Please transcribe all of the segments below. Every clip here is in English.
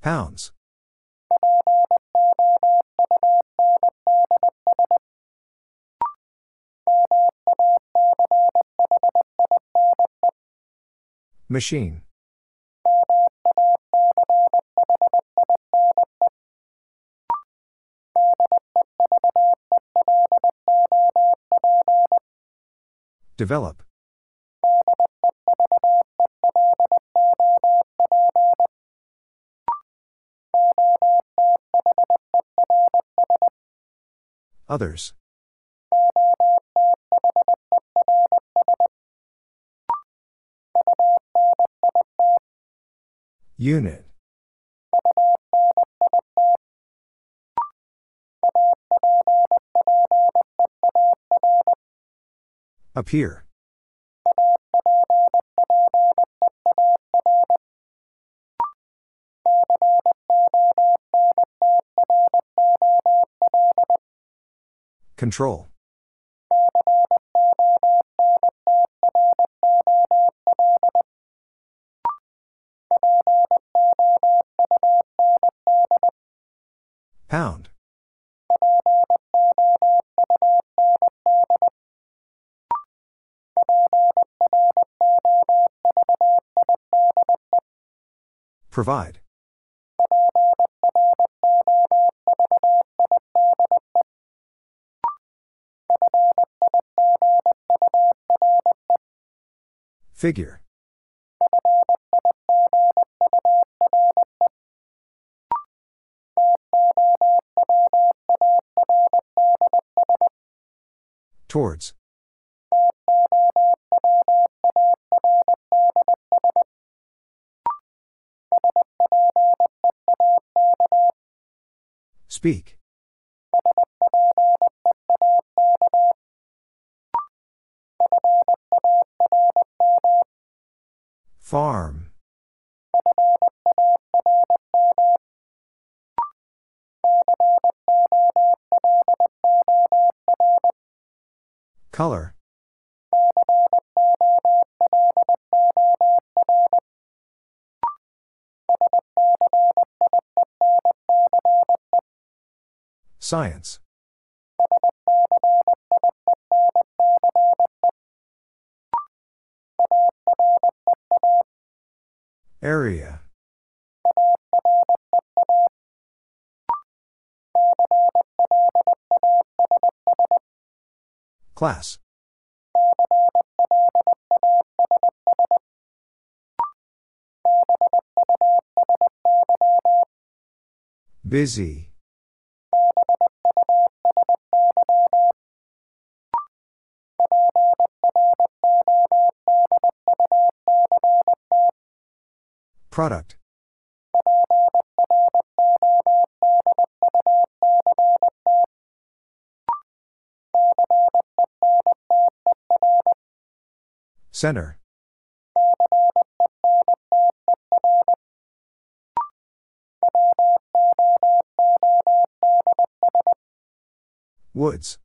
Pounds. Machine. Develop. Others. Unit. Appear. Control. Pound. Provide. Figure. Towards. Speak. Farm. Color. Science. Class. Busy. Product. Center. Woods.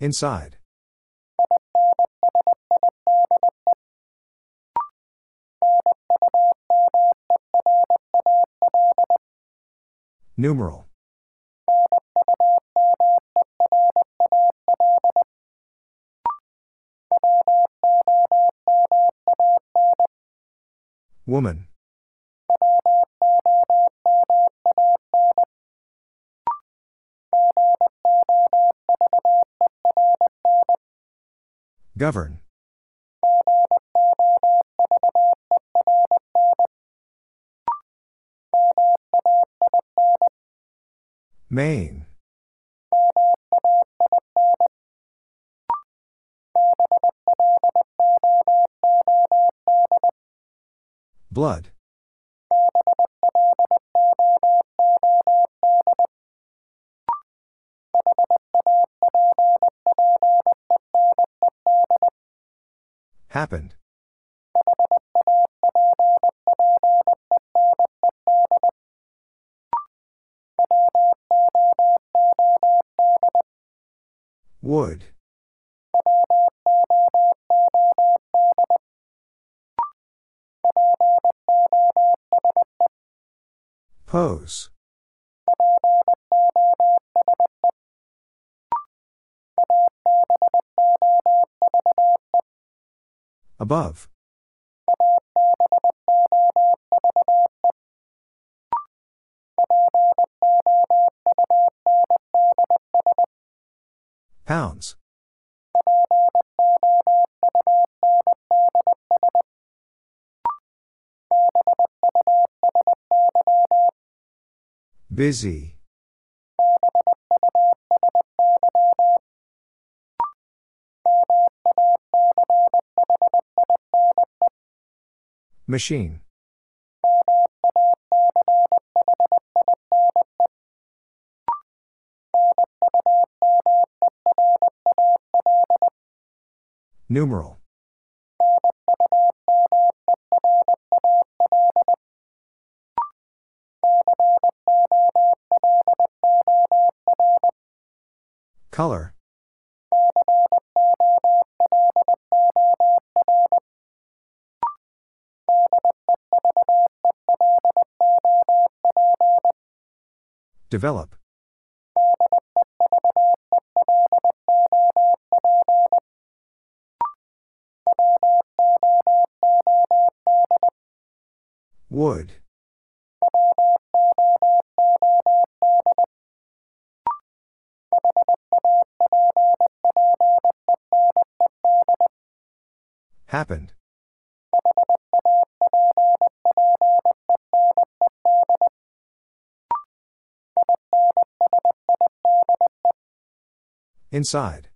Inside. Numeral. Woman. Govern. Main. Blood. Happened. Would. Pose. Above. Pounds. Busy. Machine. Numeral. Color. Develop. Would. Happened. Inside.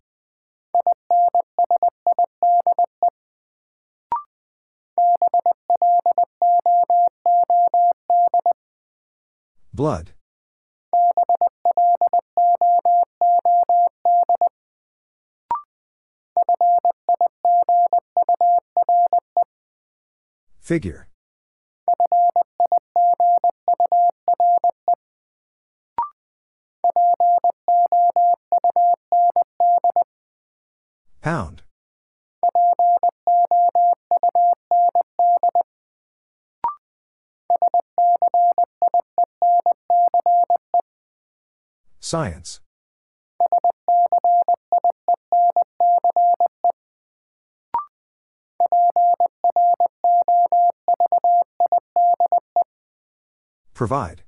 Blood. Figure. Science. Provide.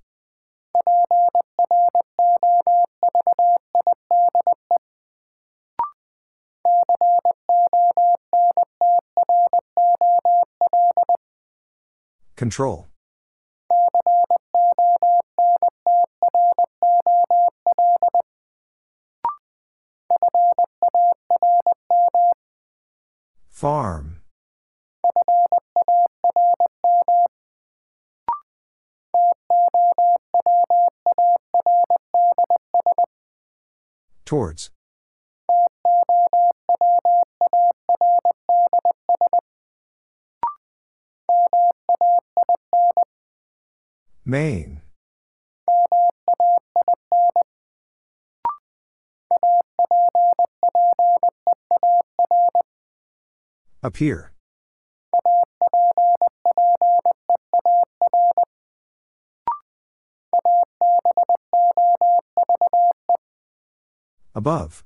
Control. Main. Appear. Above.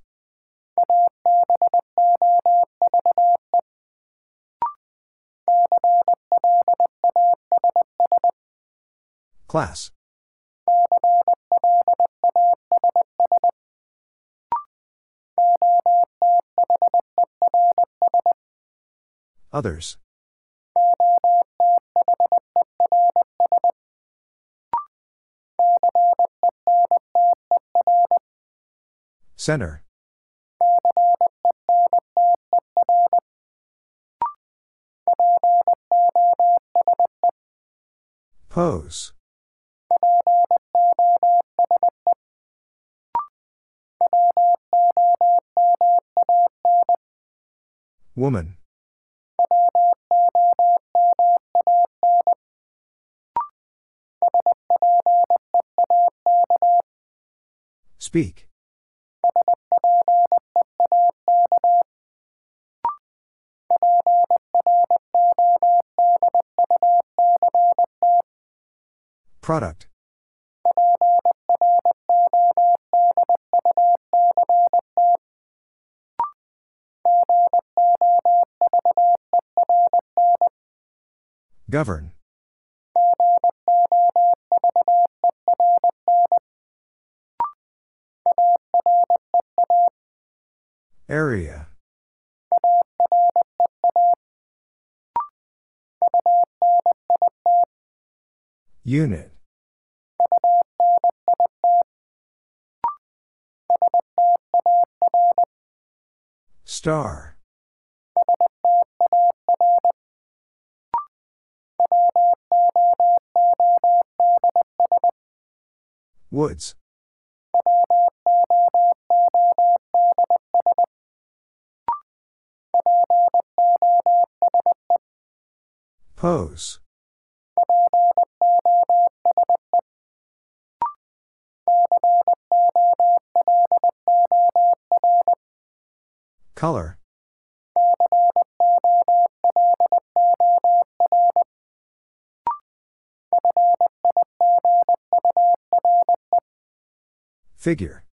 Class. Others. Center. Pose. Woman. Speak. Product. Govern. Area. Unit. Star. Woods. Pose. Color. Figure.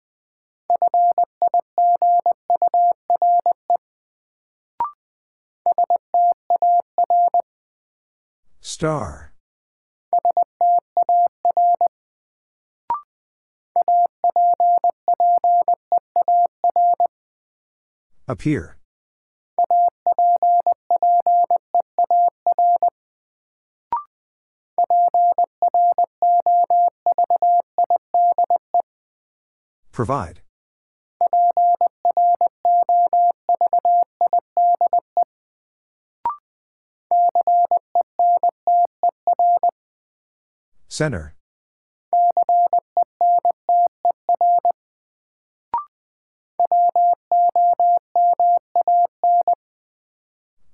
Star. Appear. Provide. Center.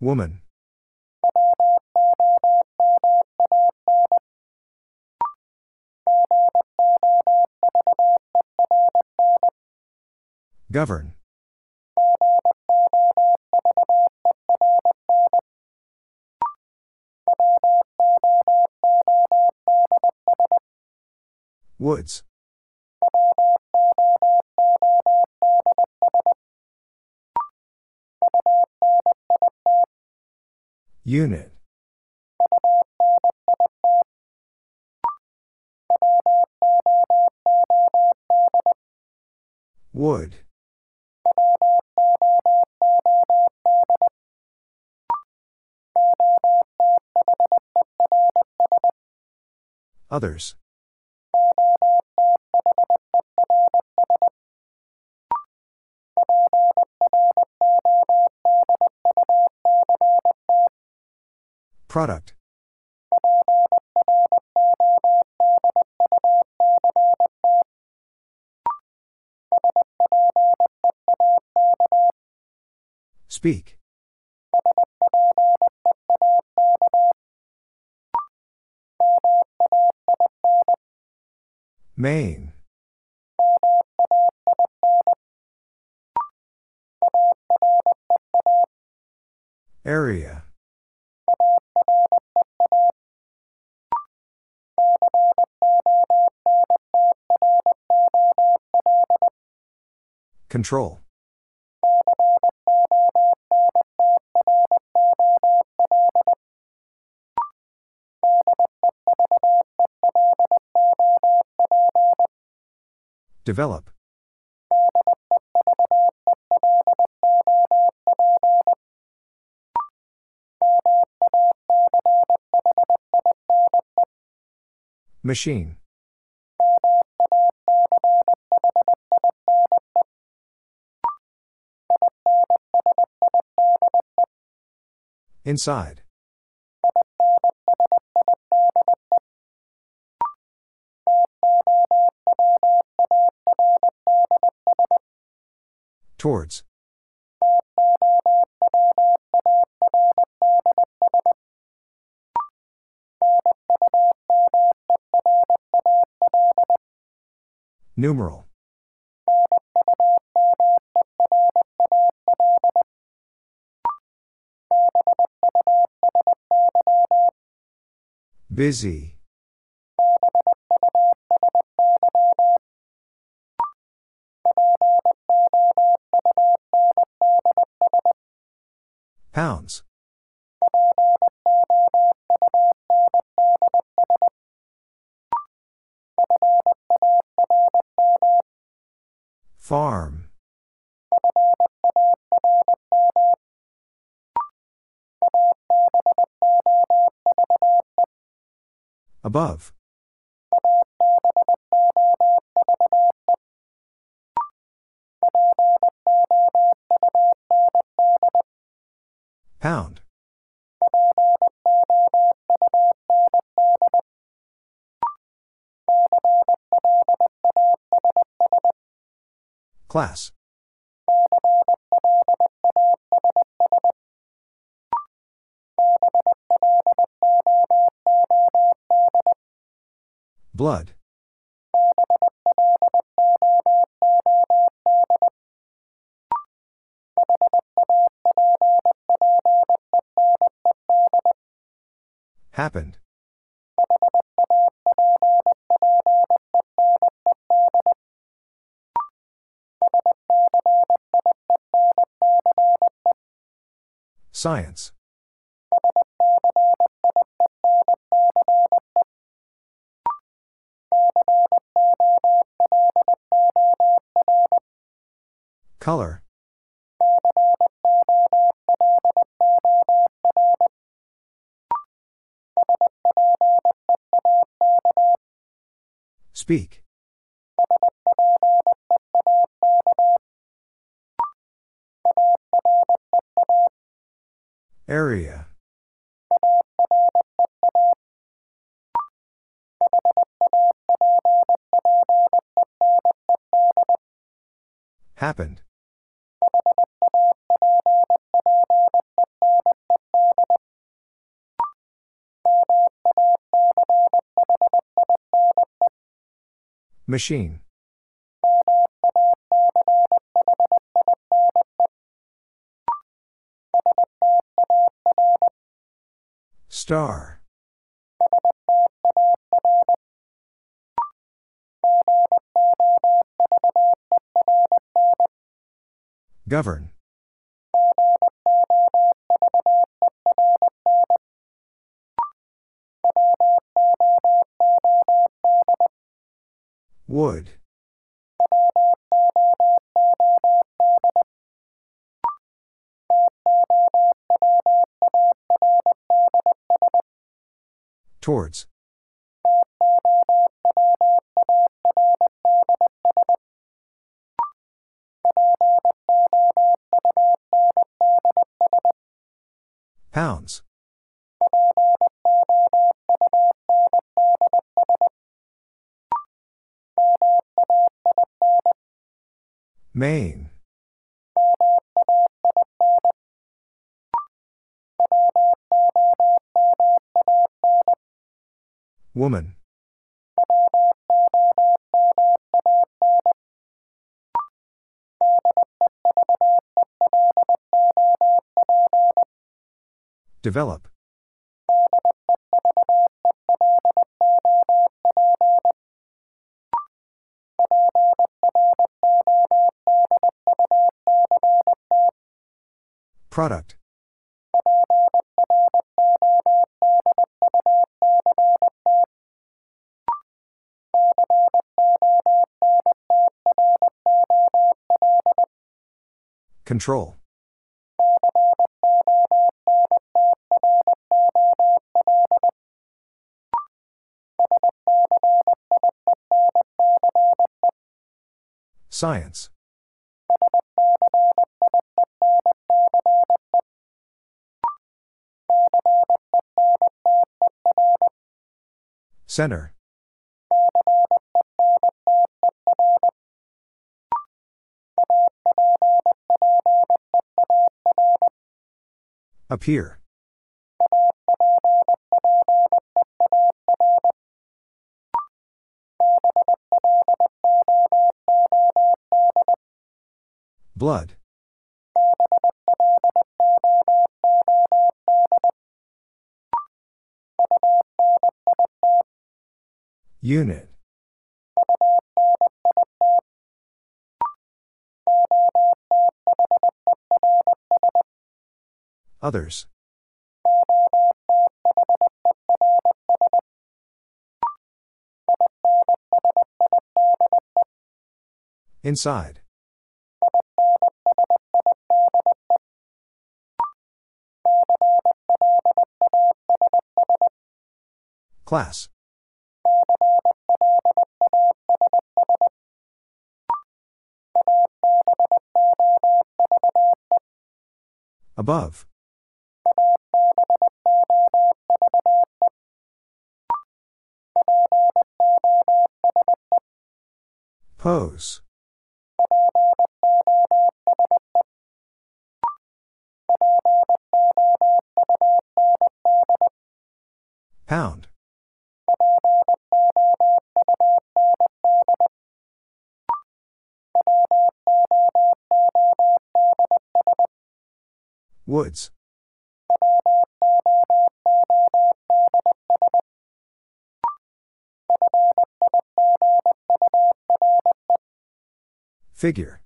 Woman. Govern. Woods. Unit. Wood. Others. Product. Speak. Main. Area. Control. Develop. Machine. Inside. Towards. Numeral. Busy. Pounds. Farm. Above. Pound. Class. Blood. Happened. Science. Color. Speak. Machine. Star. Govern. Wood. Towards. Pounds. Main. Woman. Develop. Product. Control. Science. Center. Appear. Blood. Unit. Others. Inside. Class. Above. Pose. Pound. Woods. Figure.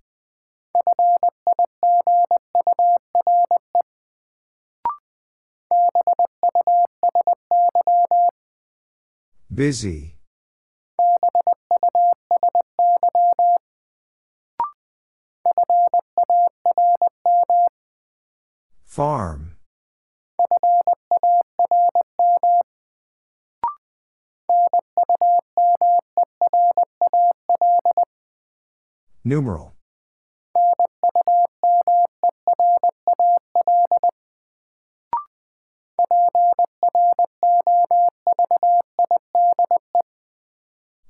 Busy. Farm. Numeral.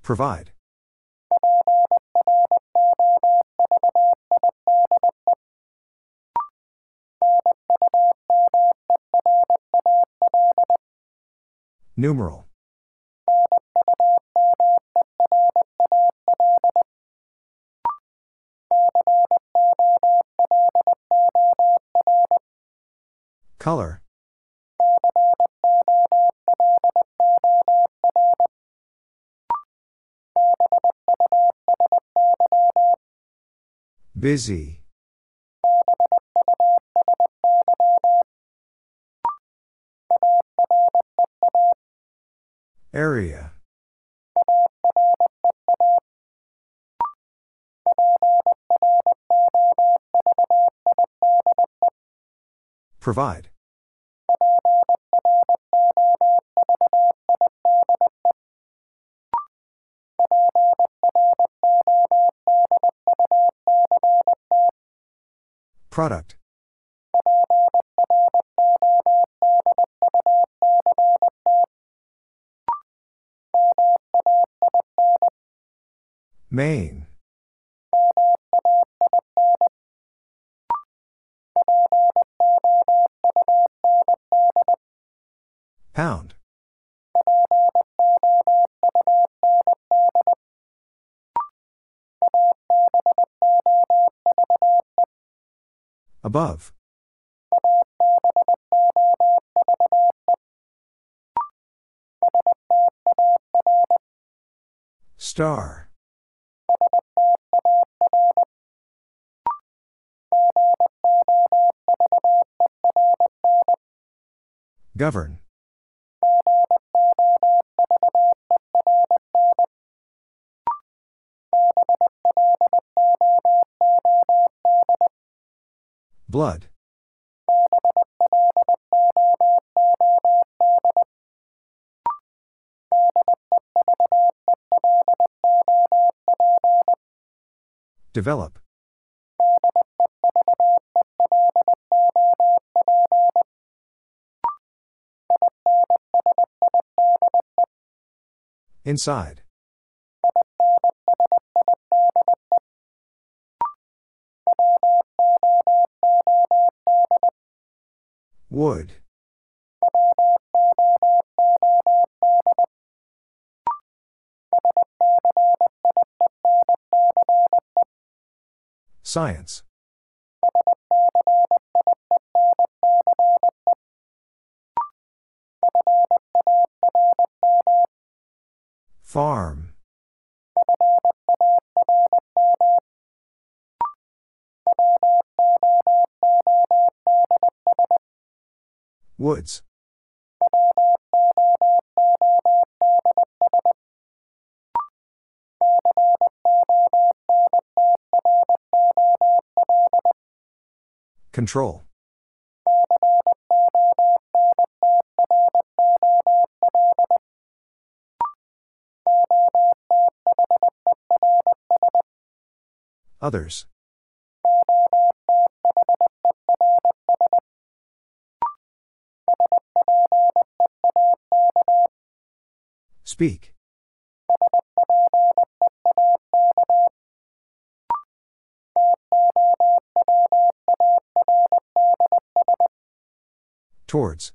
Provide. Numeral. Color. Busy. Area. Provide. Product. Main. Pound. Above. Star. Govern. Blood. Develop. Inside. Wood. Science. Farm. Woods. Control. Others. Speak. Towards.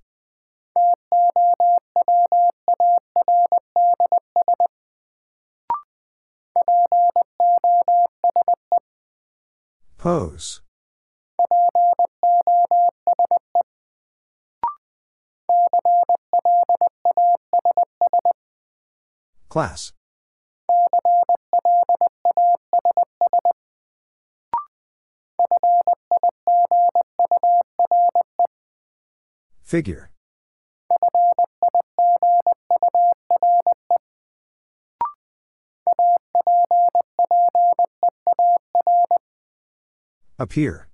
Pose. Class. Figure. Appear.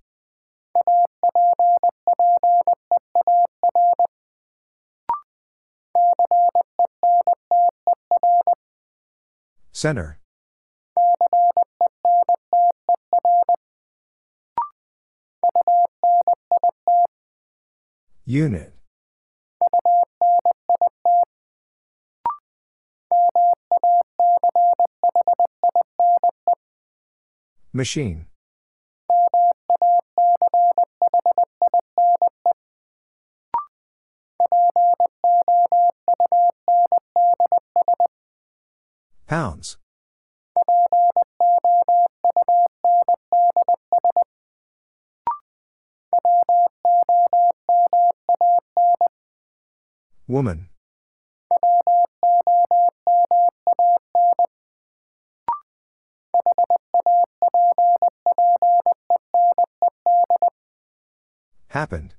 Center. Unit. Machine. Woman. Happened.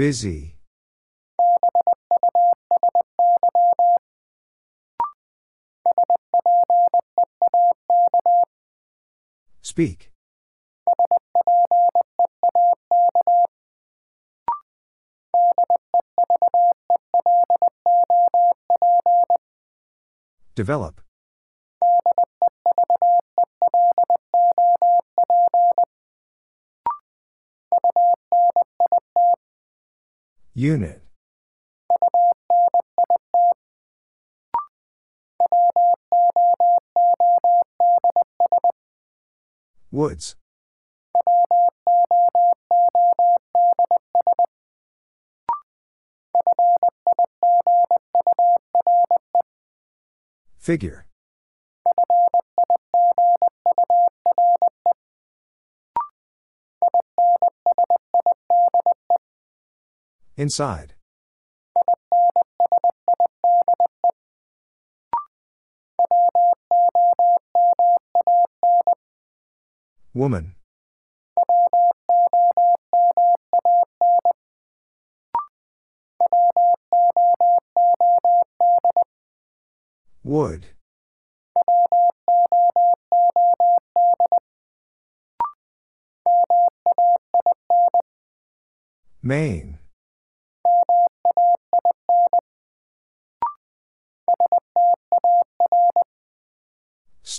Busy. Speak. Develop. Unit. Woods. Figure. Inside. Woman. Wood. Main.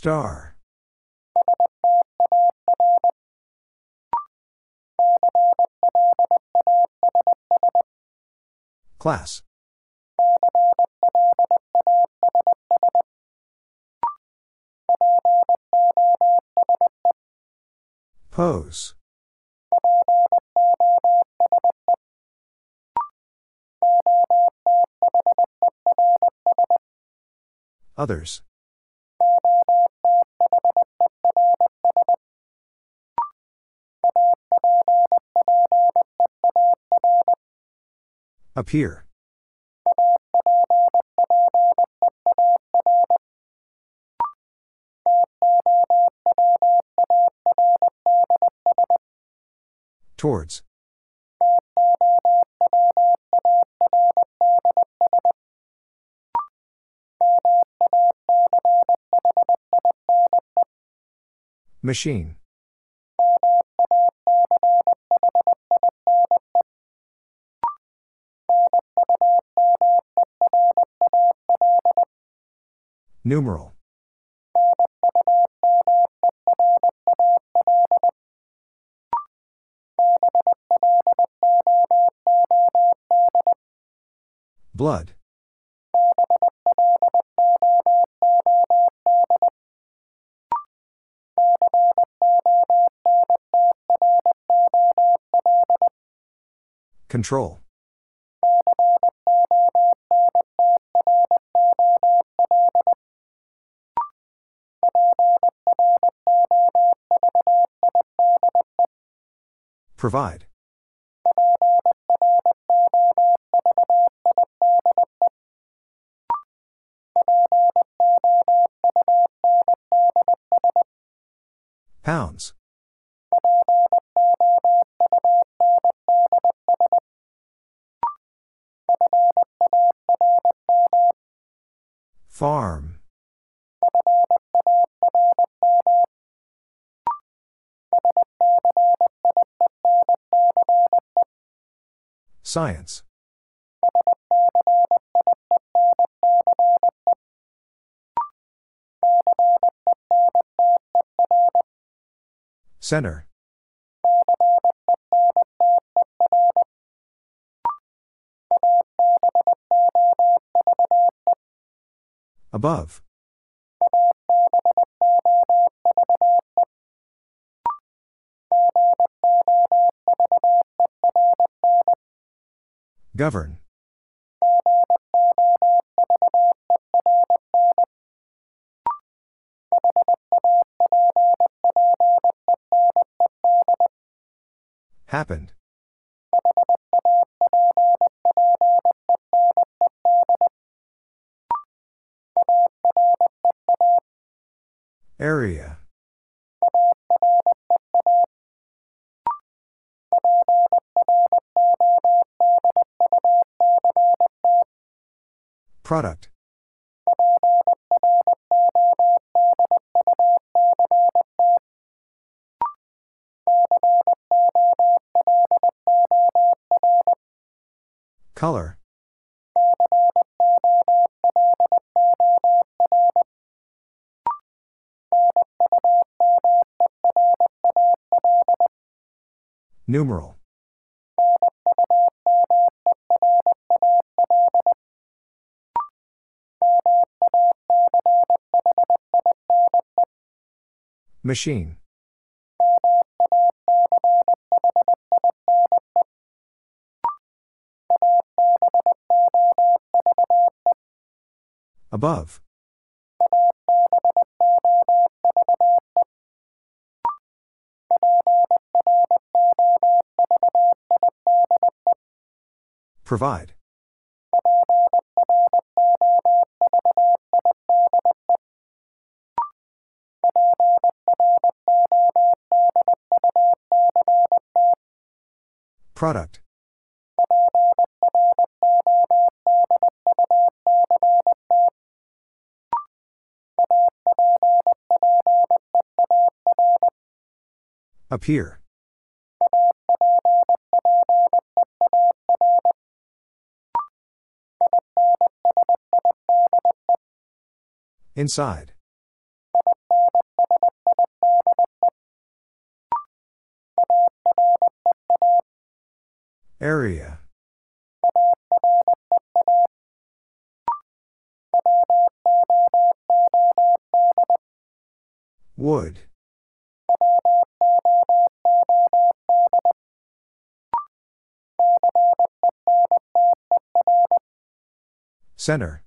Star. Class. Pose. Others. Appear. Towards. Machine. Numeral. Blood. Control. Provide. Pounds. Farm. Science. Center. Above. Govern. Happened. Area. Product. Color. Numeral. Machine. Above. Provide. Product. Appear. Inside. Wood. Center.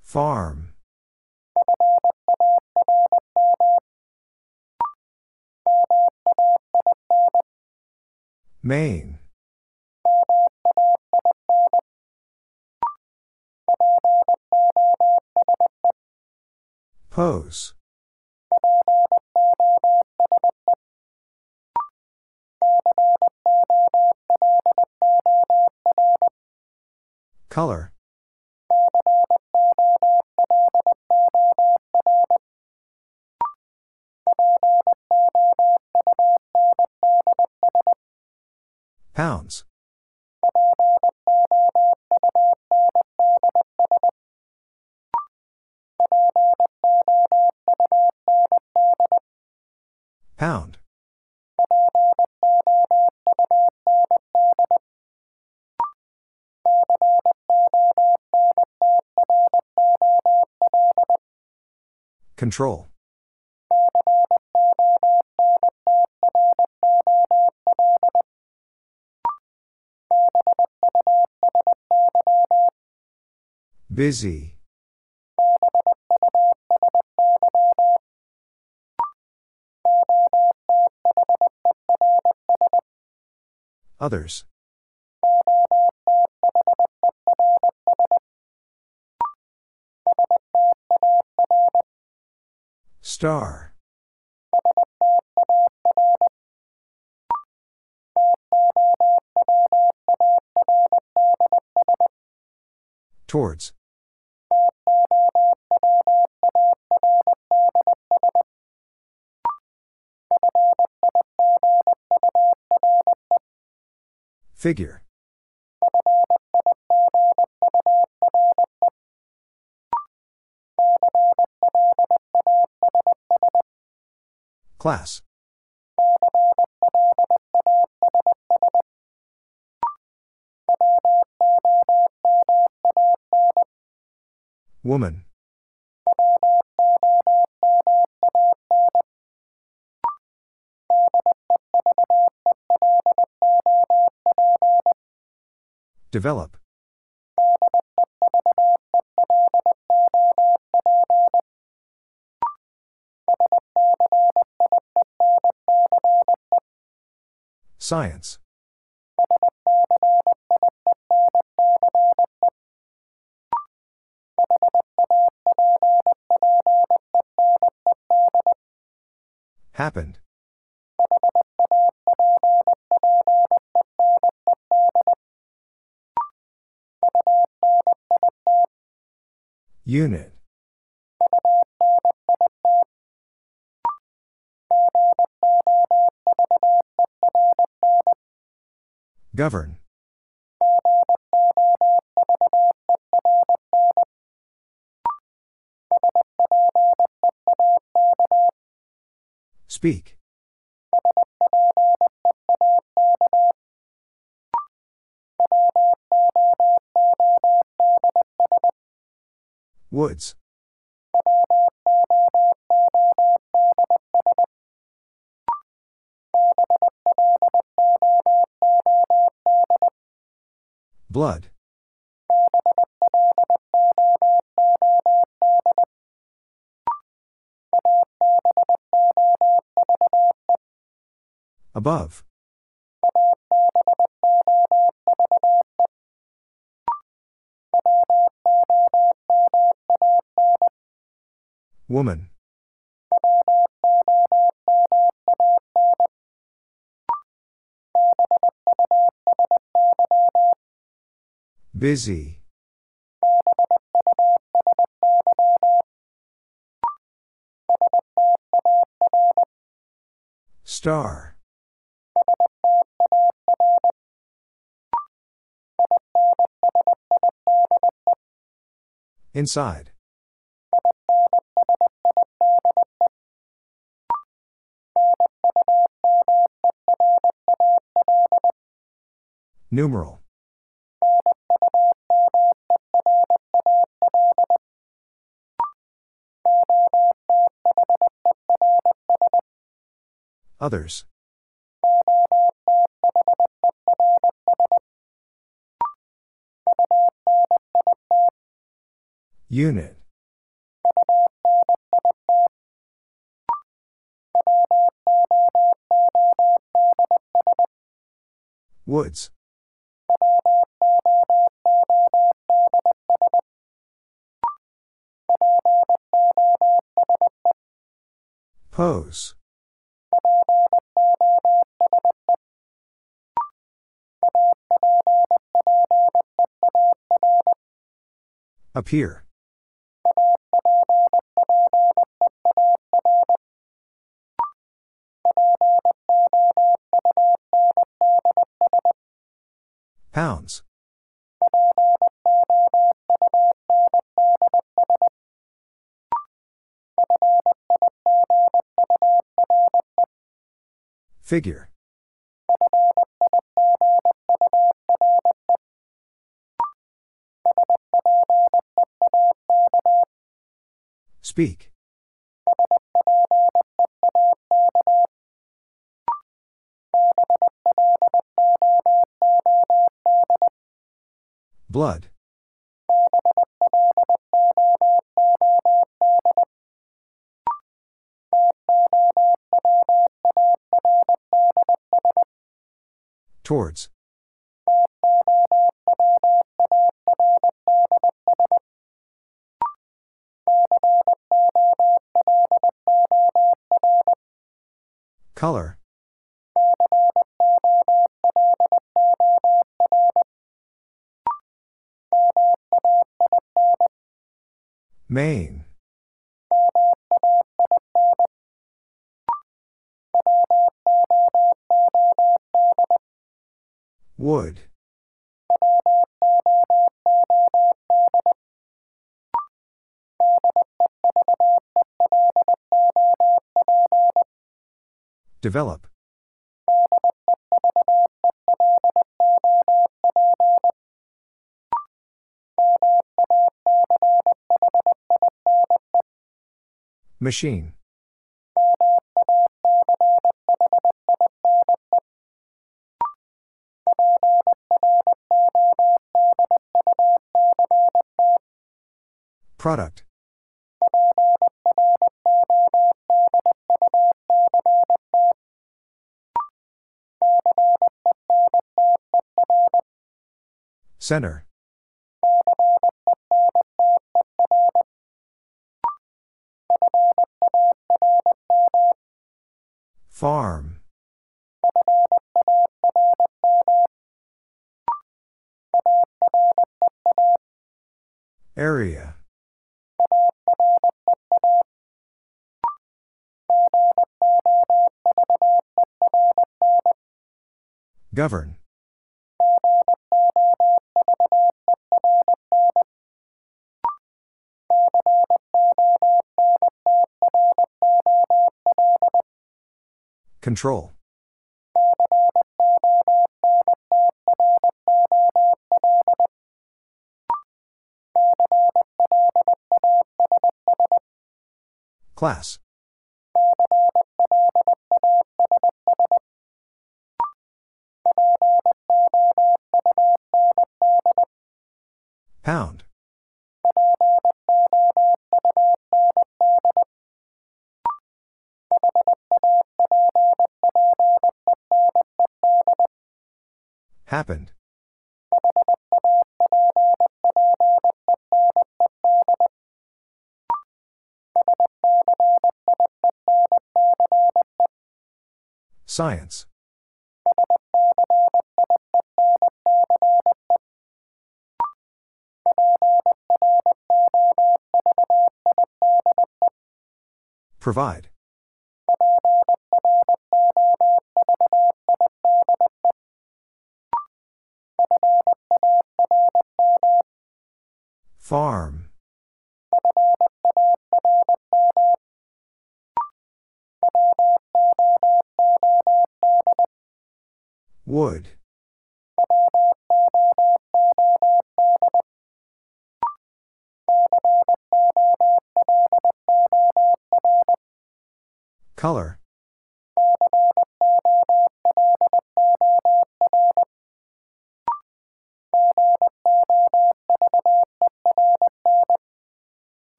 Farm. Main. Pose. Color. Pounds. Control. Busy. Others. Star. Towards. Figure. Class. Woman. Develop. Science. Happened. Unit. Govern. Speak. Woods. Blood. Above. Woman. Busy. Star. Inside. Numeral. Others. Unit. Woods. Pose. Appear. Pounds. Figure. Speak. Blood. Towards. Color. Main. Wood. Develop. Machine. Product. Center. Farm. Area. Govern. Control. Class. Pound. Happened. Science. Provide. Farm. Wood. Color.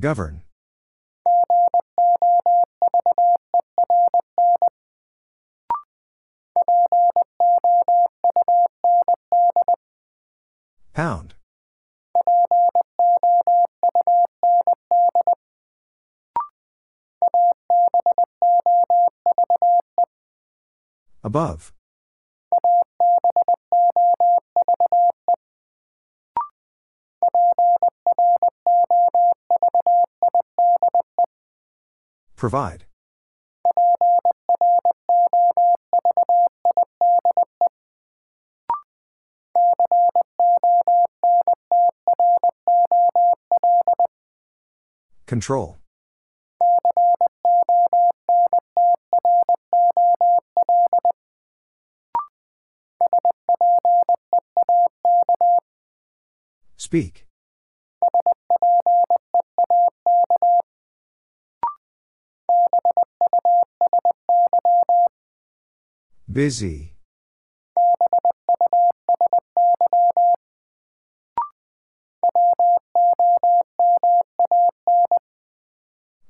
Govern. Pound. Above. Provide. Control. Speak. Busy.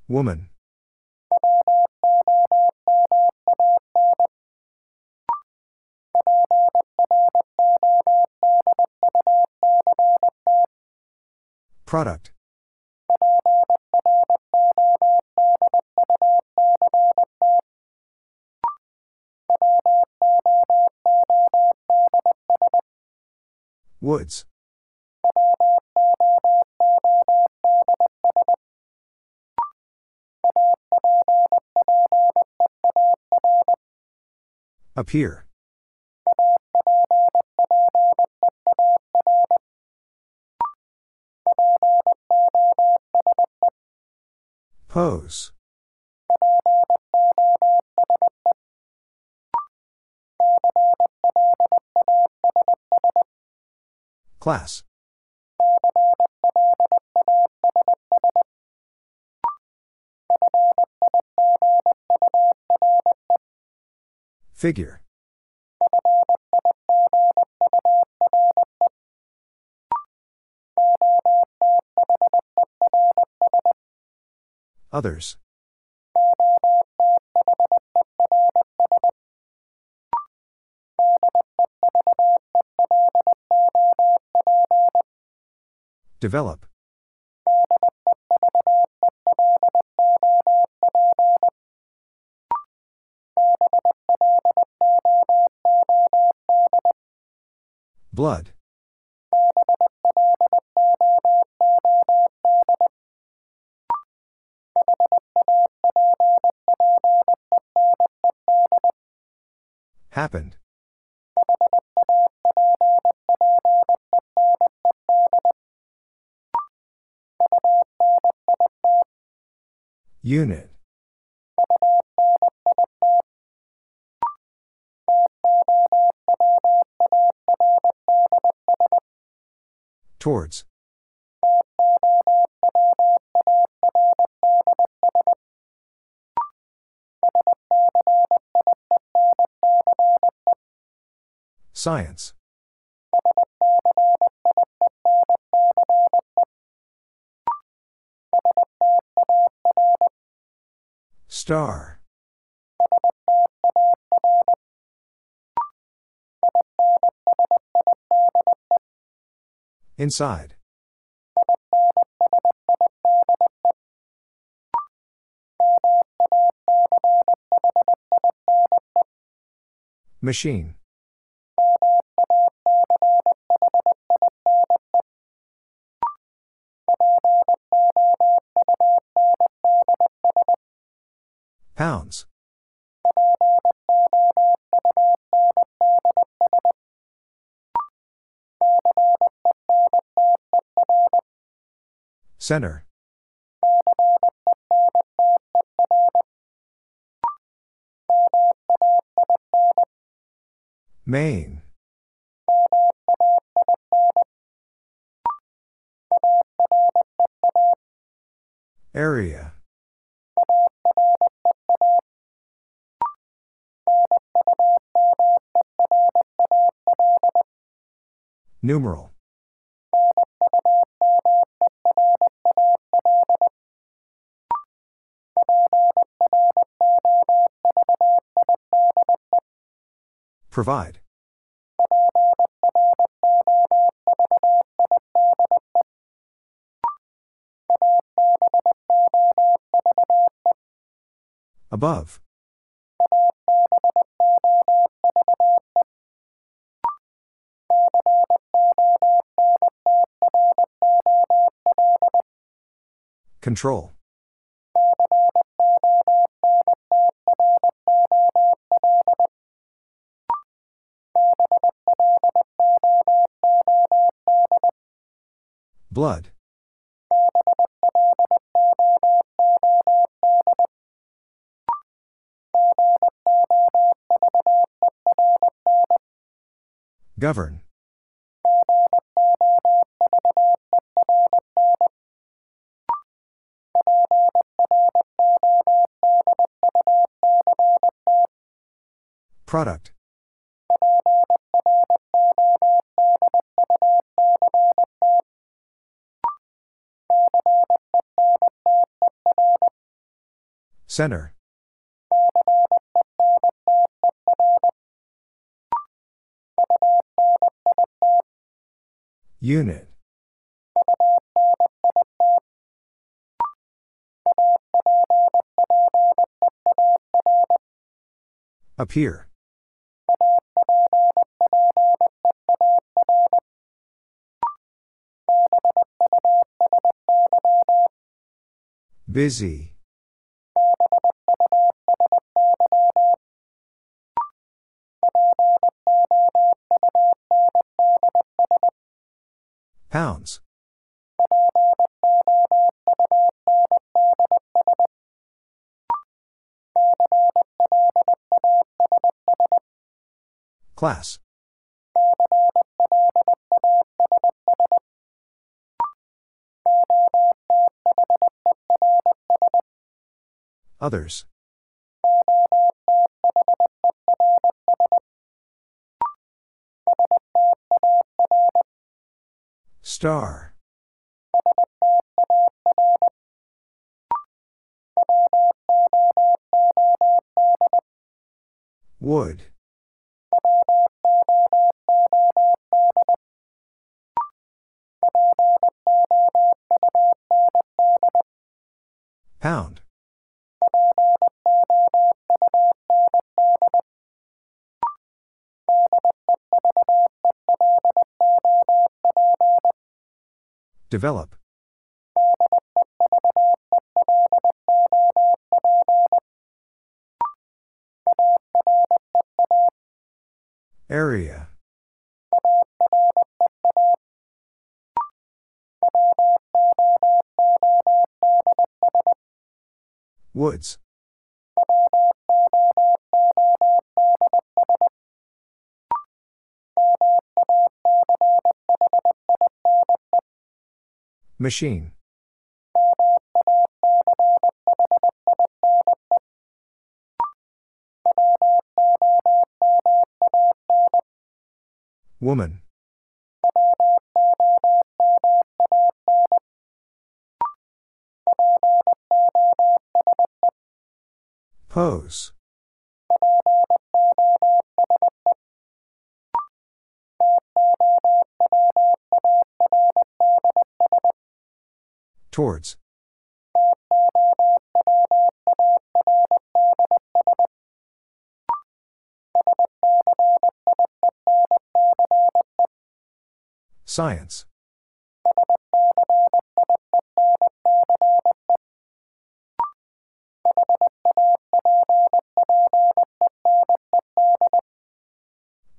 Woman. Product. Woods. Appear. Pose. Class. Figure. Others. Develop. Blood. Happened. Unit. Towards. Science. Star. Inside. Machine. Pounds. Center. Main. Area. Numeral. Provide. Above. Control. Blood. Govern. Product. Center. Unit. Appear. Busy. Class. Others. Star. Wood. Pound. Develop. Area. Machine. Woman. Pose. Towards. Science.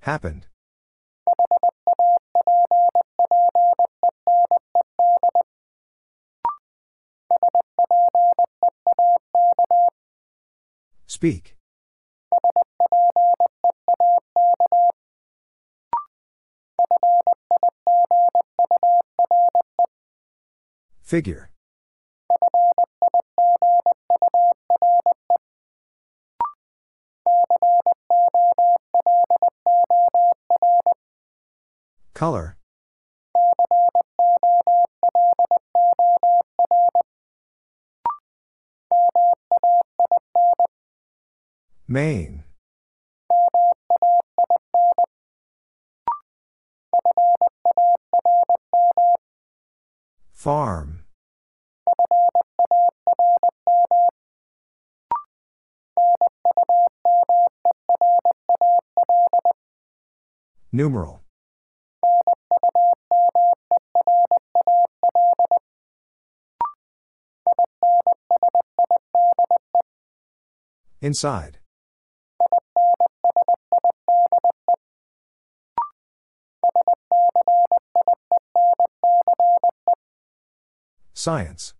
Happened. Speak. Figure. Color. Main. Farm. Numeral. Inside. Science.